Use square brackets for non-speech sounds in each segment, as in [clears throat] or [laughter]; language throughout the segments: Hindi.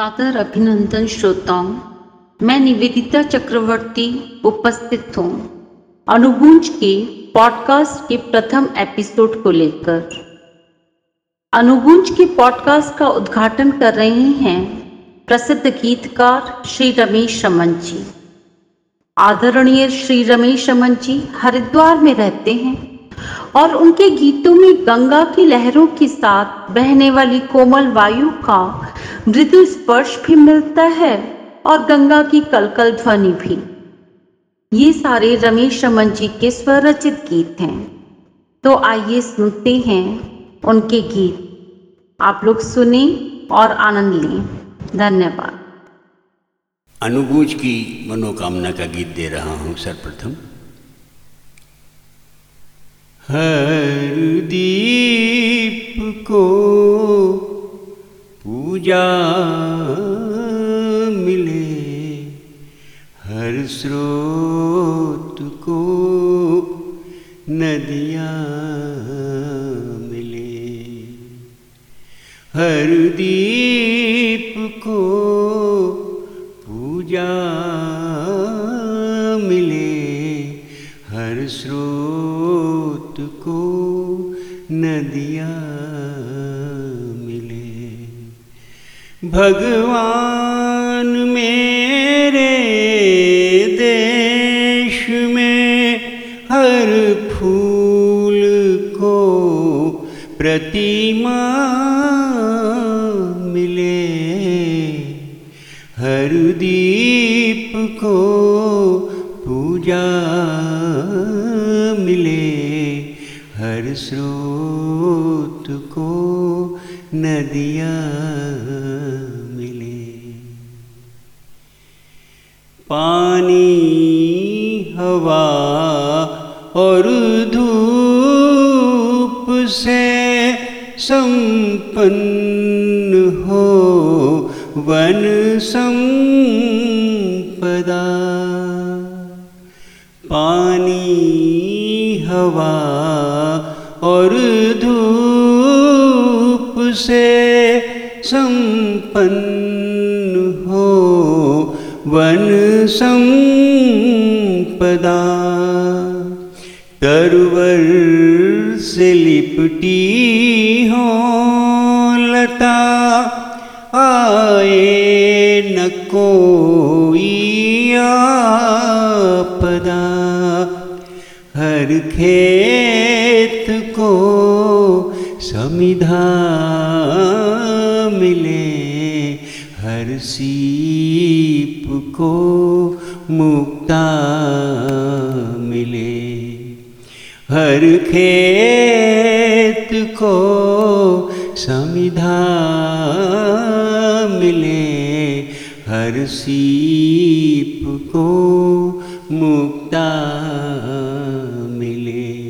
सादर अभिनंदन श्रोताओं, मैं निवेदिता चक्रवर्ती उपस्थित हूँ। अनुगुंज के पॉडकास्ट के प्रथम एपिसोड को लेकर। अनुगुंज के पॉडकास्ट का उद्घाटन कर रहे हैं प्रसिद्ध गीतकार श्री रमेश रमन जी। आदरणीय श्री रमेश रमन जी हरिद्वार में रहते हैं। और उनके गीतों में गंगा की लहरों के साथ बहने वाली कोमल वायु का मृदु स्पर्श भी मिलता है और गंगा की कलकल ध्वनि भी। ये सारे रमेश रमन जी के स्वरचित गीत हैं। तो आइए सुनते हैं उनके गीत। आप लोग सुने और आनंद लें। धन्यवाद। अनुगूज की मनोकामना का गीत दे रहा हूँ सर्वप्रथम। हर दीप को पूजा मिले हर स्रोत को नदियाँ मिले हर नदिया मिले। भगवान मेरे देश में हर फूल को प्रतिमा मिले। हर दीप को पूजा मिले। हर स्रोत को नदिया मिले। पानी, हवा और धूप से संपन्न हो वन संपदा। पानी, हवा और संपन्न हो, वन संपदा। तरवर से लिपटी हो, लता, आए न कोई आपदा। हर खेत को समिधा सीप को मुक्ता मिले। हर खेत को समिधा मिले। हर सीप को मुक्ता मिले।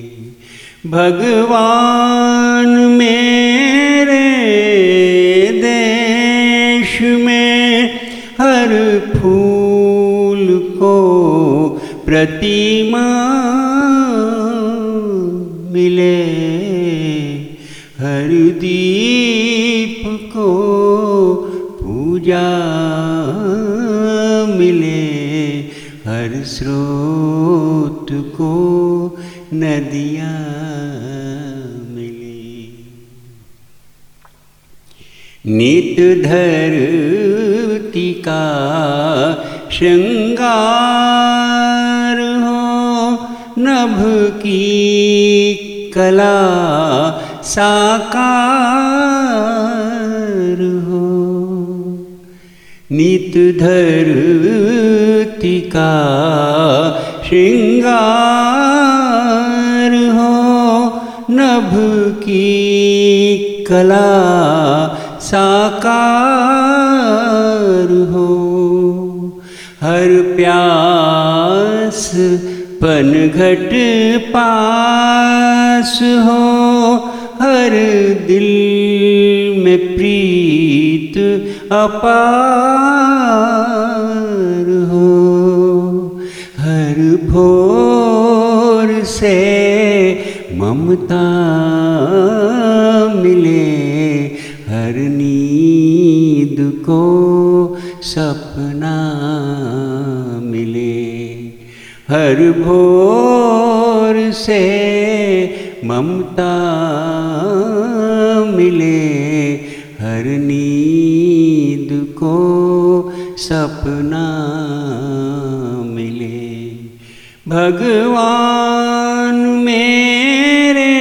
भगवान प्रतिमा मिले, हर दीप को पूजा मिले, हर स्रोत को नदिया मिले। नित धरती का श्रृंगार नभ की कला साकार हो। नित धरती का श्रृंगार हो। नभ की कला साकार हो। हर प्यास पनघट पास हो, हर दिल में प्रीत अपार हो। हर भोर से ममता मिले, हर नींद को सपना मिले। हर भोर से ममता मिले, हर नींद को सपना मिले। भगवान मेरे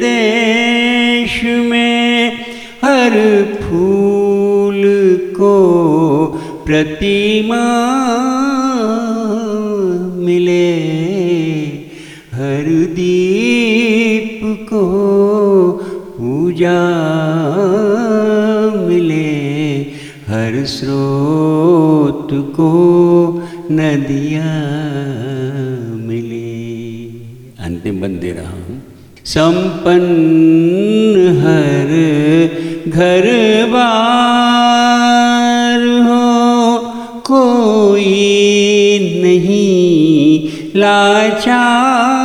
देश में हर फूल को प्रतिमा पूजा मिले, हर स्रोत को नदिया मिले। अंतिम बंद दे रहा हूँ। संपन्न हर घर बार हो, कोई नहीं लाचार।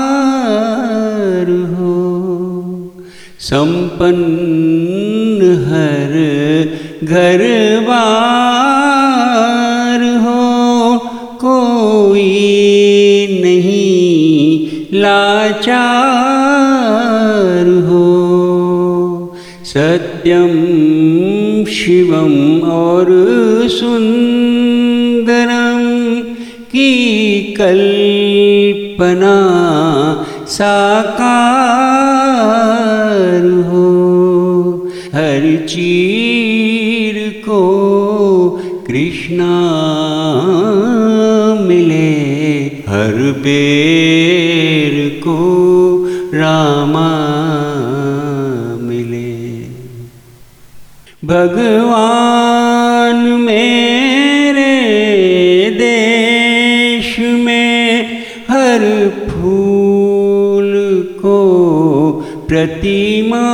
संपन्न हर घर बार हो। कोई नहीं लाचार हो। सत्यम, शिवम और सुंदरम की कल्पना साकार हो हर चीर को कृष्णा मिले हर बेर को रामा मिले। भगवान प्रतिमा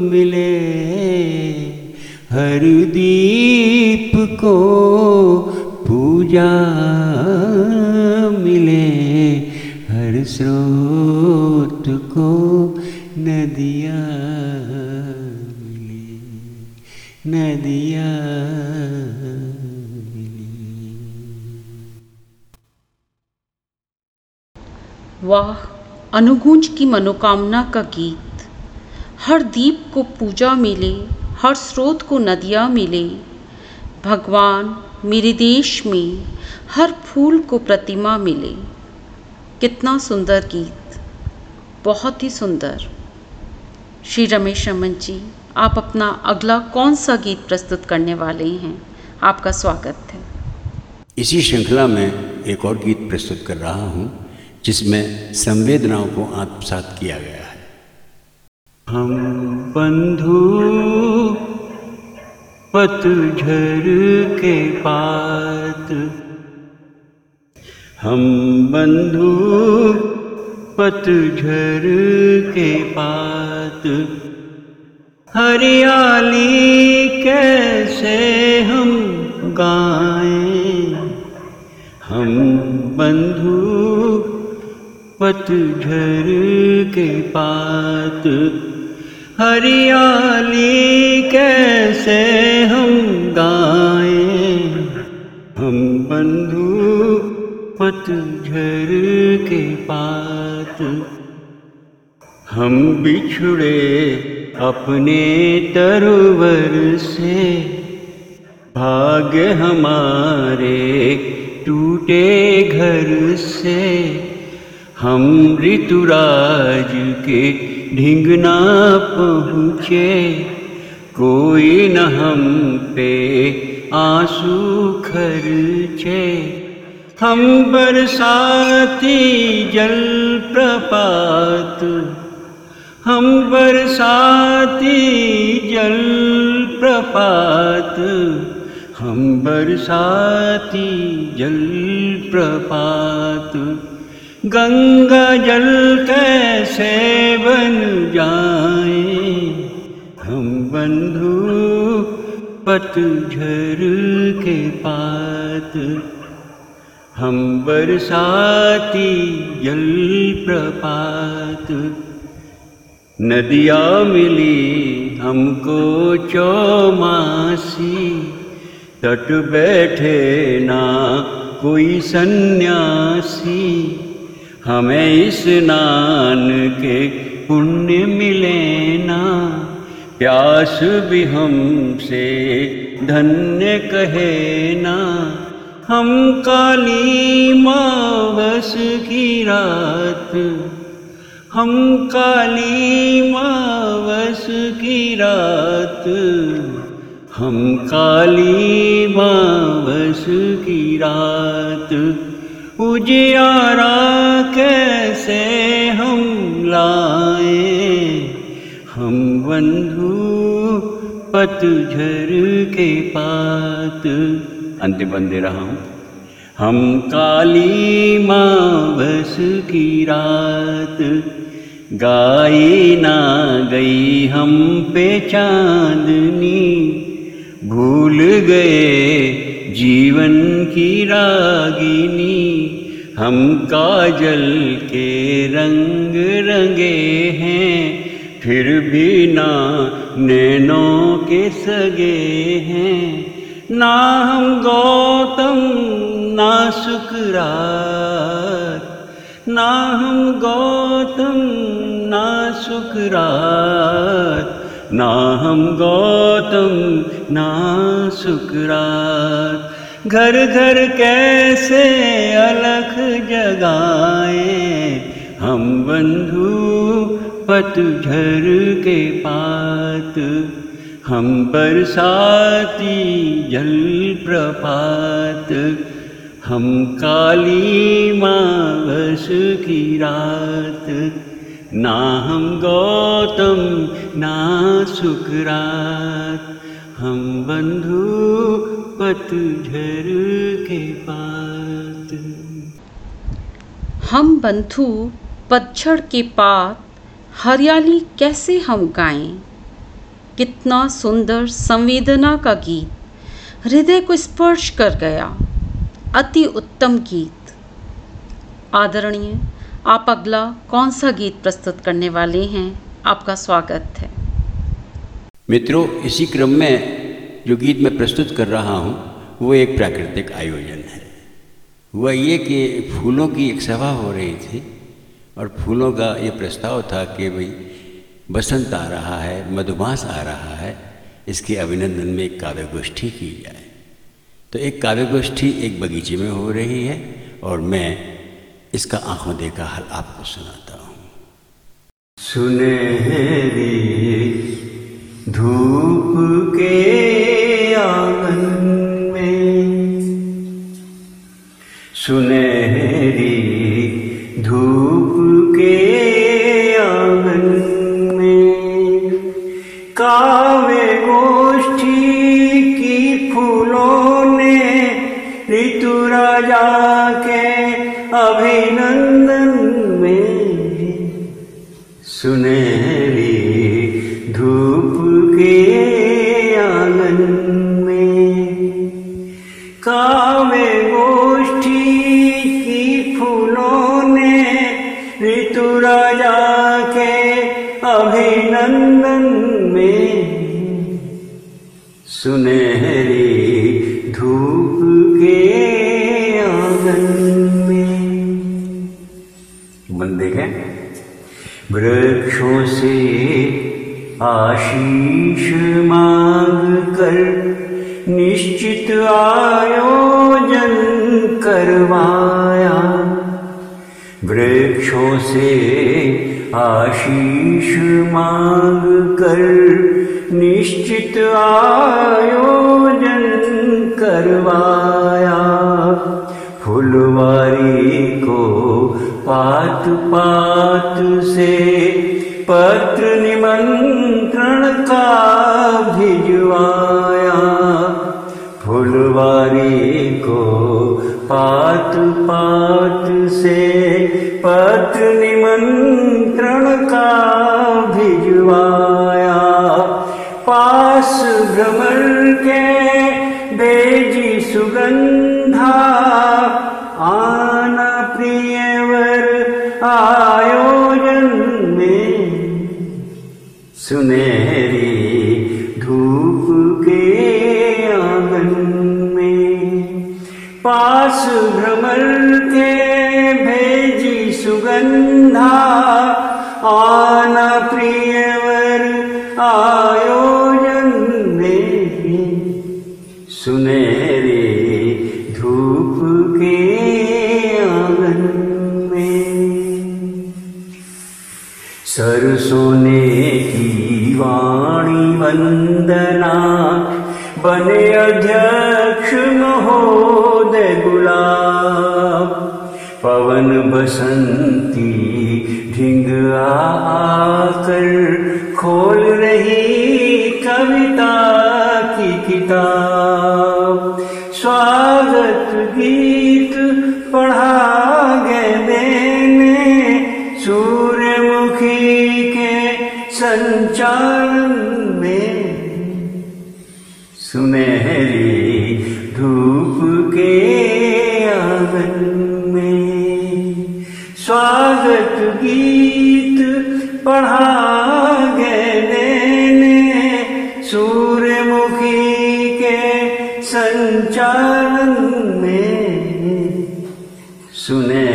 मिले, हर दीप को पूजा मिले, हर स्रोत को नदिया मिले, नदियाँ मिले। वाह। अनुगूंज की मनोकामना का गीत। हर दीप को पूजा मिले, हर स्रोत को नदियाँ मिले। भगवान, मेरे देश में हर फूल को प्रतिमा मिले। कितना सुंदर गीत। बहुत ही सुंदर। श्री रमेश रमन जी, आप अपना अगला कौन सा गीत प्रस्तुत करने वाले हैं? आपका स्वागत है। इसी श्रृंखला में एक और गीत प्रस्तुत कर रहा हूँ। जिसमें संवेदनाओं को आत्मसात किया गया है। हम बंधु पतझर के पात। हम बंधु पतझर के पात। हरियाली कैसे हम गाएँ। हम बंधु पतझर के पात। हरियाली कैसे हम गाएँ। हम बंधु पतझर के पात। हम बिछड़े अपने तरोवर से। भाग हमारे टूटे घर से। हम ऋतुराज के ढिंगना पहुँचे, कोई न हम पे आँसू खर्चे। हम बरसाती जल प्रपात हम बरसाती जल प्रपात हम बरसाती जल प्रपात गंगा जल कैसे बन जाए? हम बंधु पतझर के पात। हम बरसाती जल प्रपात। नदियाँ मिली हमको चौमासी। तट बैठे ना कोई सन्यासी। हमें स्नान के पुण्य मिले ना। प्यास भी हमसे धन्य कहे ना। हम काली मावस की रात, हम काली मावस की रात, हम काली मावस की रात। उजियारा कैसे हम लाए। हम बंधु पतझर के पात। अंतिम बंदे रहा हूँ। हम काली मावस की रात। गाई ना गई हम पे चांदनी। भूल गए जीवन की रागिनी। हम काजल के रंग रंगे हैं, फिर भी ना नैनों के सगे हैं। ना हम गौतम, ना सुकरात ना हम गौतम, ना सुकरात ना हम गौतम, ना सुकरात घर घर कैसे अलख जगाए। हम बंधु पतझर के पात, हम बरसाती जल प्रपात, हम काली मावस की रात। ना हम गौतम, ना सुकरात हम बंधु पतझर के पात। हम बंधु पतझड़ के पात हरियाली कैसे हम गाएँ? कितना सुंदर संवेदना का गीत हृदय को स्पर्श कर गया अति उत्तम गीत। आदरणीय आप अगला कौन सा गीत प्रस्तुत करने वाले हैं? आपका स्वागत है। मित्रों इसी क्रम में जो गीत मैं प्रस्तुत कर रहा हूँ, वो एक प्राकृतिक आयोजन है। हुआ ये कि फूलों की एक सभा हो रही थी और फूलों का ये प्रस्ताव था कि भाई, बसंत आ रहा है, मधुमास आ रहा है, इसके अभिनंदन में एक काव्य गोष्ठी की जाए। तो एक काव्य गोष्ठी एक बगीचे में हो रही है और मैं इसका आँखों देखा हल आपको सुनाता हूँ। सुनहरी धूप के सुनहरी धूप के आँगन में काव्य गोष्ठी की फूलों ने ऋतु राजा के अभिनंदन में सुनहरी धूप आयोजन करवाया। फुलवारी को पात पात से पत्र निमंत्रण का भिजवाया। फुलवारी को पात पात से पत्र निमंत्रण का पास भ्रमर के बेजी सुगंधा, आना प्रियवर आयोजन में। सुनहरी धूप के आँगन में, पास भ्रमर के भेजी सुगंधा, आना प्रियवर संचालन में सुनहरी धूप के आँगन में स्वागत गीत पढ़ा गए देने सूर्यमुखी के संचालन में सुनहरे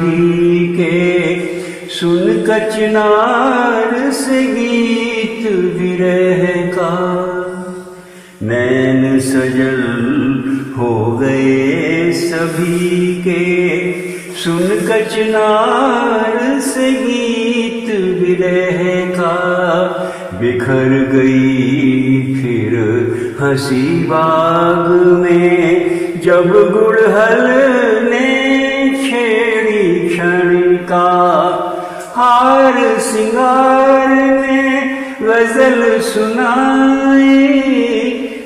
सभी के सुन कचनार से गीत विरह का। नैन सजल हो गए सभी के सुन कचनार से गीत विरह का। बिखर गई फिर हँसी बाग में जब गुड़हल ने हार सिंगार ने गज़ल सुनाई।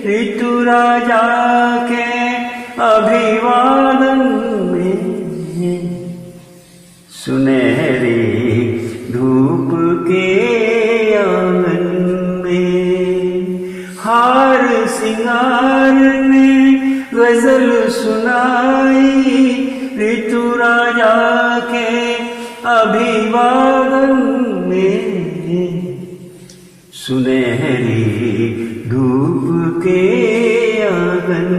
ऋतु राजा के अभिवादन में सुनहरी धूप के आँगन में हार सिंगार ने गज़ल सुनाई। अभिवादन में सुनहरी धूप के आँगन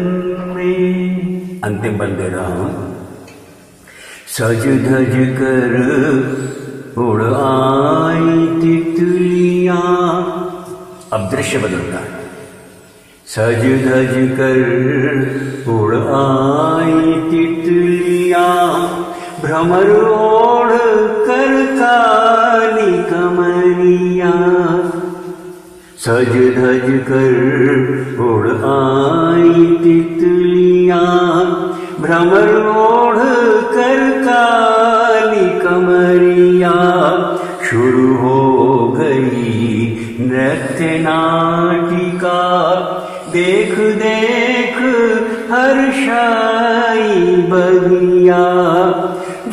में। अंतिम बंद दे रहा हूँ। सज धज कर उड़ आई तितलियाँ। अब दृश्य बदलता है। सज धज कर उड़ आई तितलियाँ। भ्रमर सज धज कर उड़ आई तितलियाँ। भ्रमर ओढ़ कर काली कमरिया। शुरू हो गई नृत्य नाटिका। देख देख, हर्षाई बगिया।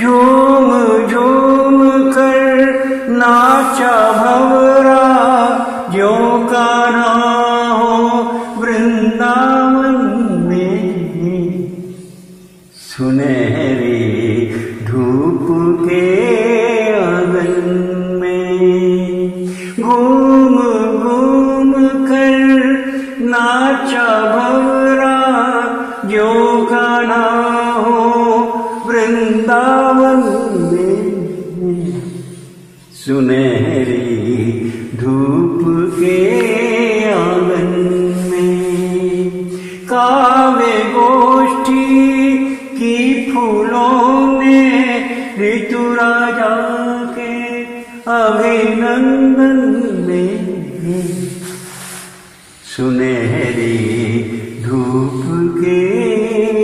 झूम झूम कर नाचा भवरा ऋतु राजा के अभिनंदन में सुनहरी धूप के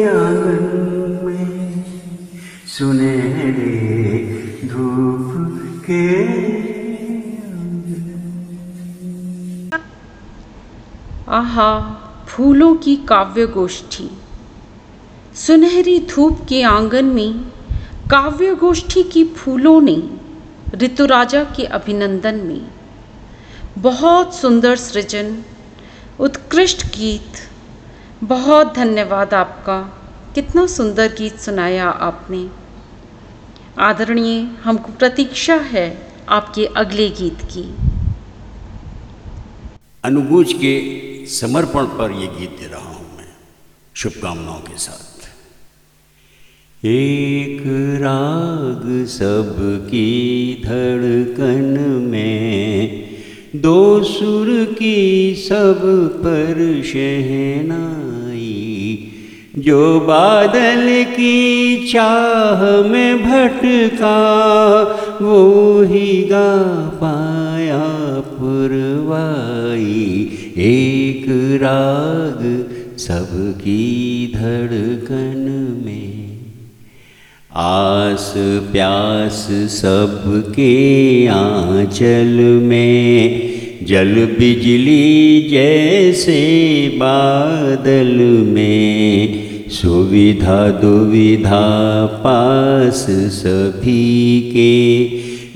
आँगन में। सुनहरे धूप के आहा, फूलों की काव्य गोष्ठी सुनहरी धूप के आँगन में काव्य गोष्ठी की फूलों ने ऋतुराजा के अभिनंदन में बहुत सुंदर सृजन, उत्कृष्ट गीत, बहुत धन्यवाद आपका। कितना सुंदर गीत सुनाया आपने। आदरणीय, हमको प्रतीक्षा है आपके अगले गीत की। अनुगूज के समर्पण पर ये गीत दे रहा हूँ मैं। शुभकामनाओं के साथ। एक राग सबकी धड़कन में, दो सुर की सब पर शहनाई, जो बादल की चाह में भटका, वो ही गा पाया पुरवाई। एक राग सबकी धड़कन में आस प्यास सबके आंचल में, जल बिजली जैसे बादल में, सुविधा दुविधा पास सभी के,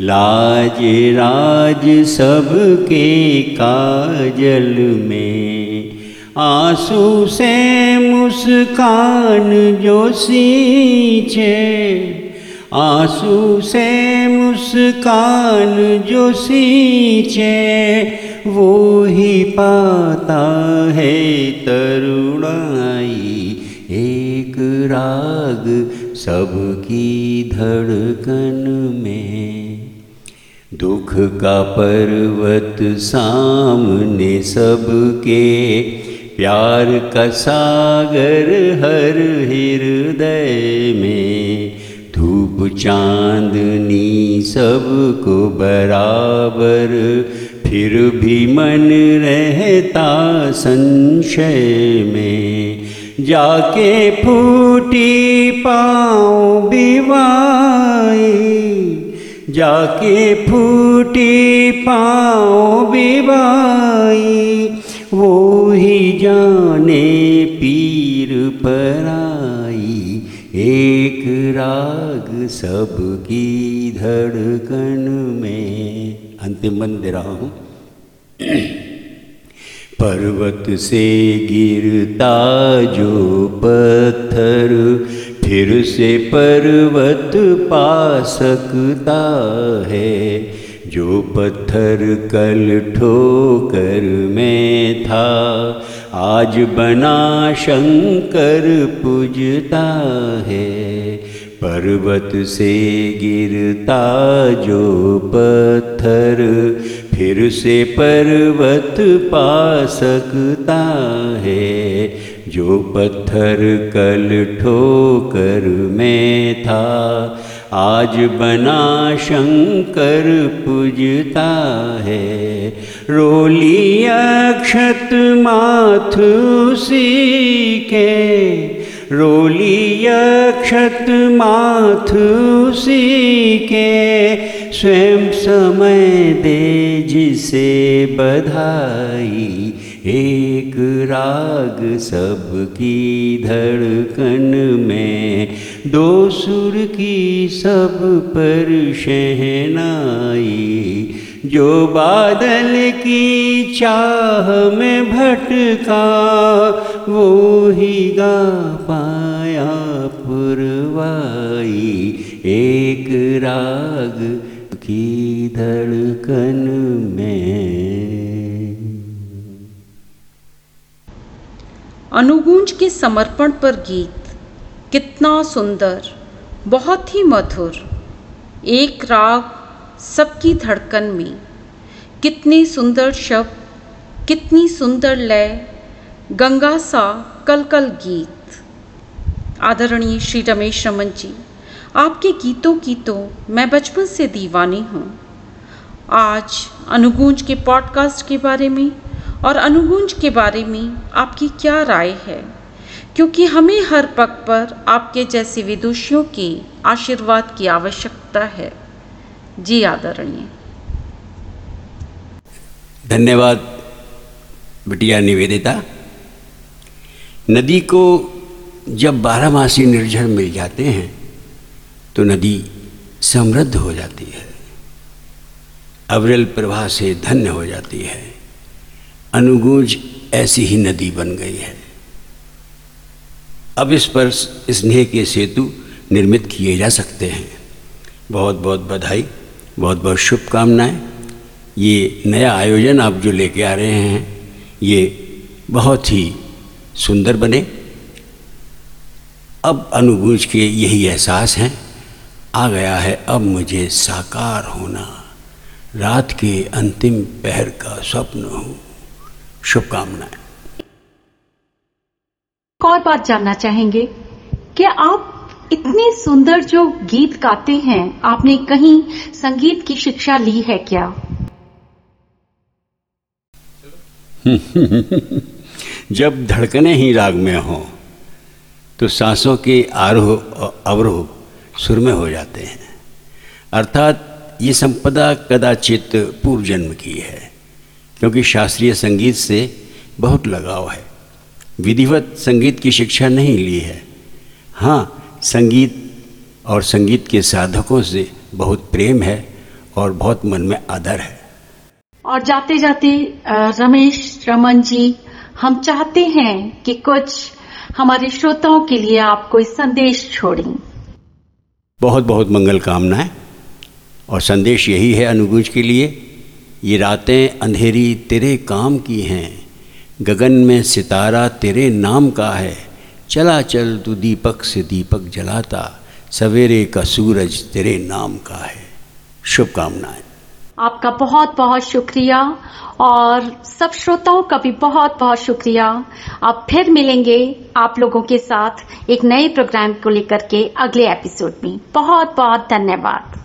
लाज राज सबके काजल में, आँसू से मुस्कान जो सींचे, आँसू से मुस्कान जो सींचे, वो ही पाता है तरुणाई, एक राग सबकी धड़कन में। दुख का पर्वत सामने सबके प्यार का सागर हर हृदय में, धूप चांदनी सबको बराबर। फिर भी मन रहता संशय में, जाके फूटी पाँव बिवाई। जाके फूटी पाँव बिवाई वो ही जाने पीर पर आई, एक राग सबकी धड़कन में। अंतिम बन दे रहा हूँ। [clears throat] पर्वत से गिरता जो पत्थर, फिर से पर्वत पा सकता है। जो पत्थर कल ठोकर में था, आज बना शंकर पूजता है। पर्वत से गिरता जो पत्थर, फिर से पर्वत पा सकता है। जो पत्थर कल ठोकर में था आज बना शंकर पूजता है। रोली अक्षत माथुसी के। रोली अक्षत माथुसी के। स्वयं समय दे जिसे बधाई। एक राग सबकी धड़कन में, दो सुर की सब पर शहनाई, जो बादल की चाह में भटका, वो ही गा पाया पुरवाई। एक राग की धड़कन में अनुगूंज के समर्पण पर गीत। कितना सुंदर, बहुत ही मधुर। एक राग सबकी धड़कन में। कितने सुंदर शब्द कितनी सुंदर लय, गंगा सा कल कल गीत। आदरणीय श्री रमेश रमन जी, आपके गीतों की तो मैं बचपन से दीवानी हूँ। आज अनुगूंज के पॉडकास्ट के बारे में और अनुगूंज के बारे में आपकी क्या राय है? क्योंकि हमें हर पग पर आपके जैसे विदुषियों के आशीर्वाद की आवश्यकता है। जी आदरणीय। धन्यवाद बिटिया निवेदिता। नदी को जब बारहमासी निर्झर मिल जाते हैं तो नदी समृद्ध हो जाती है। अविरल प्रवाह से धन्य हो जाती है। अनुगूंज ऐसी ही नदी बन गई है। अब इस पर स्नेह के सेतु निर्मित किए जा सकते हैं। बहुत बहुत बधाई बहुत बहुत शुभकामनाएँ। ये नया आयोजन आप जो लेके आ रहे हैं, ये बहुत ही सुंदर बने। अब अनुगूंज के यही एहसास हैं। आ गया है अब मुझे साकार होना। रात के अंतिम पहर का स्वप्न हो। शुभकामनाएँ। एक और बात जानना चाहेंगे कि आप इतने सुंदर जो गीत गाते हैं आपने कहीं संगीत की शिक्षा ली है क्या? [laughs] जब धड़कने ही राग में हो तो सांसों के आरोह अवरोह सुर में हो जाते हैं। अर्थात ये संपदा कदाचित पूर्व जन्म की है। क्योंकि शास्त्रीय संगीत से बहुत लगाव है। विधिवत संगीत की शिक्षा नहीं ली है। हाँ संगीत और संगीत के साधकों से बहुत प्रेम है और बहुत मन में आदर है। और जाते जाते रमेश रमन जी हम चाहते हैं कि कुछ हमारे श्रोताओं के लिए आप कोई संदेश छोड़ें। बहुत बहुत मंगल कामनाएँ और संदेश यही है अनुगूंज के लिए ये रातें अंधेरी तेरे काम की हैं। गगन में सितारा तेरे नाम का है। चला चल तू दीपक से दीपक जलाता। सवेरे का सूरज तेरे नाम का है। शुभकामनाएँ। आपका बहुत बहुत शुक्रिया और सब श्रोताओं का भी बहुत बहुत शुक्रिया। आप फिर मिलेंगे आप लोगों के साथ एक नए प्रोग्राम को लेकर के अगले एपिसोड में। बहुत बहुत धन्यवाद।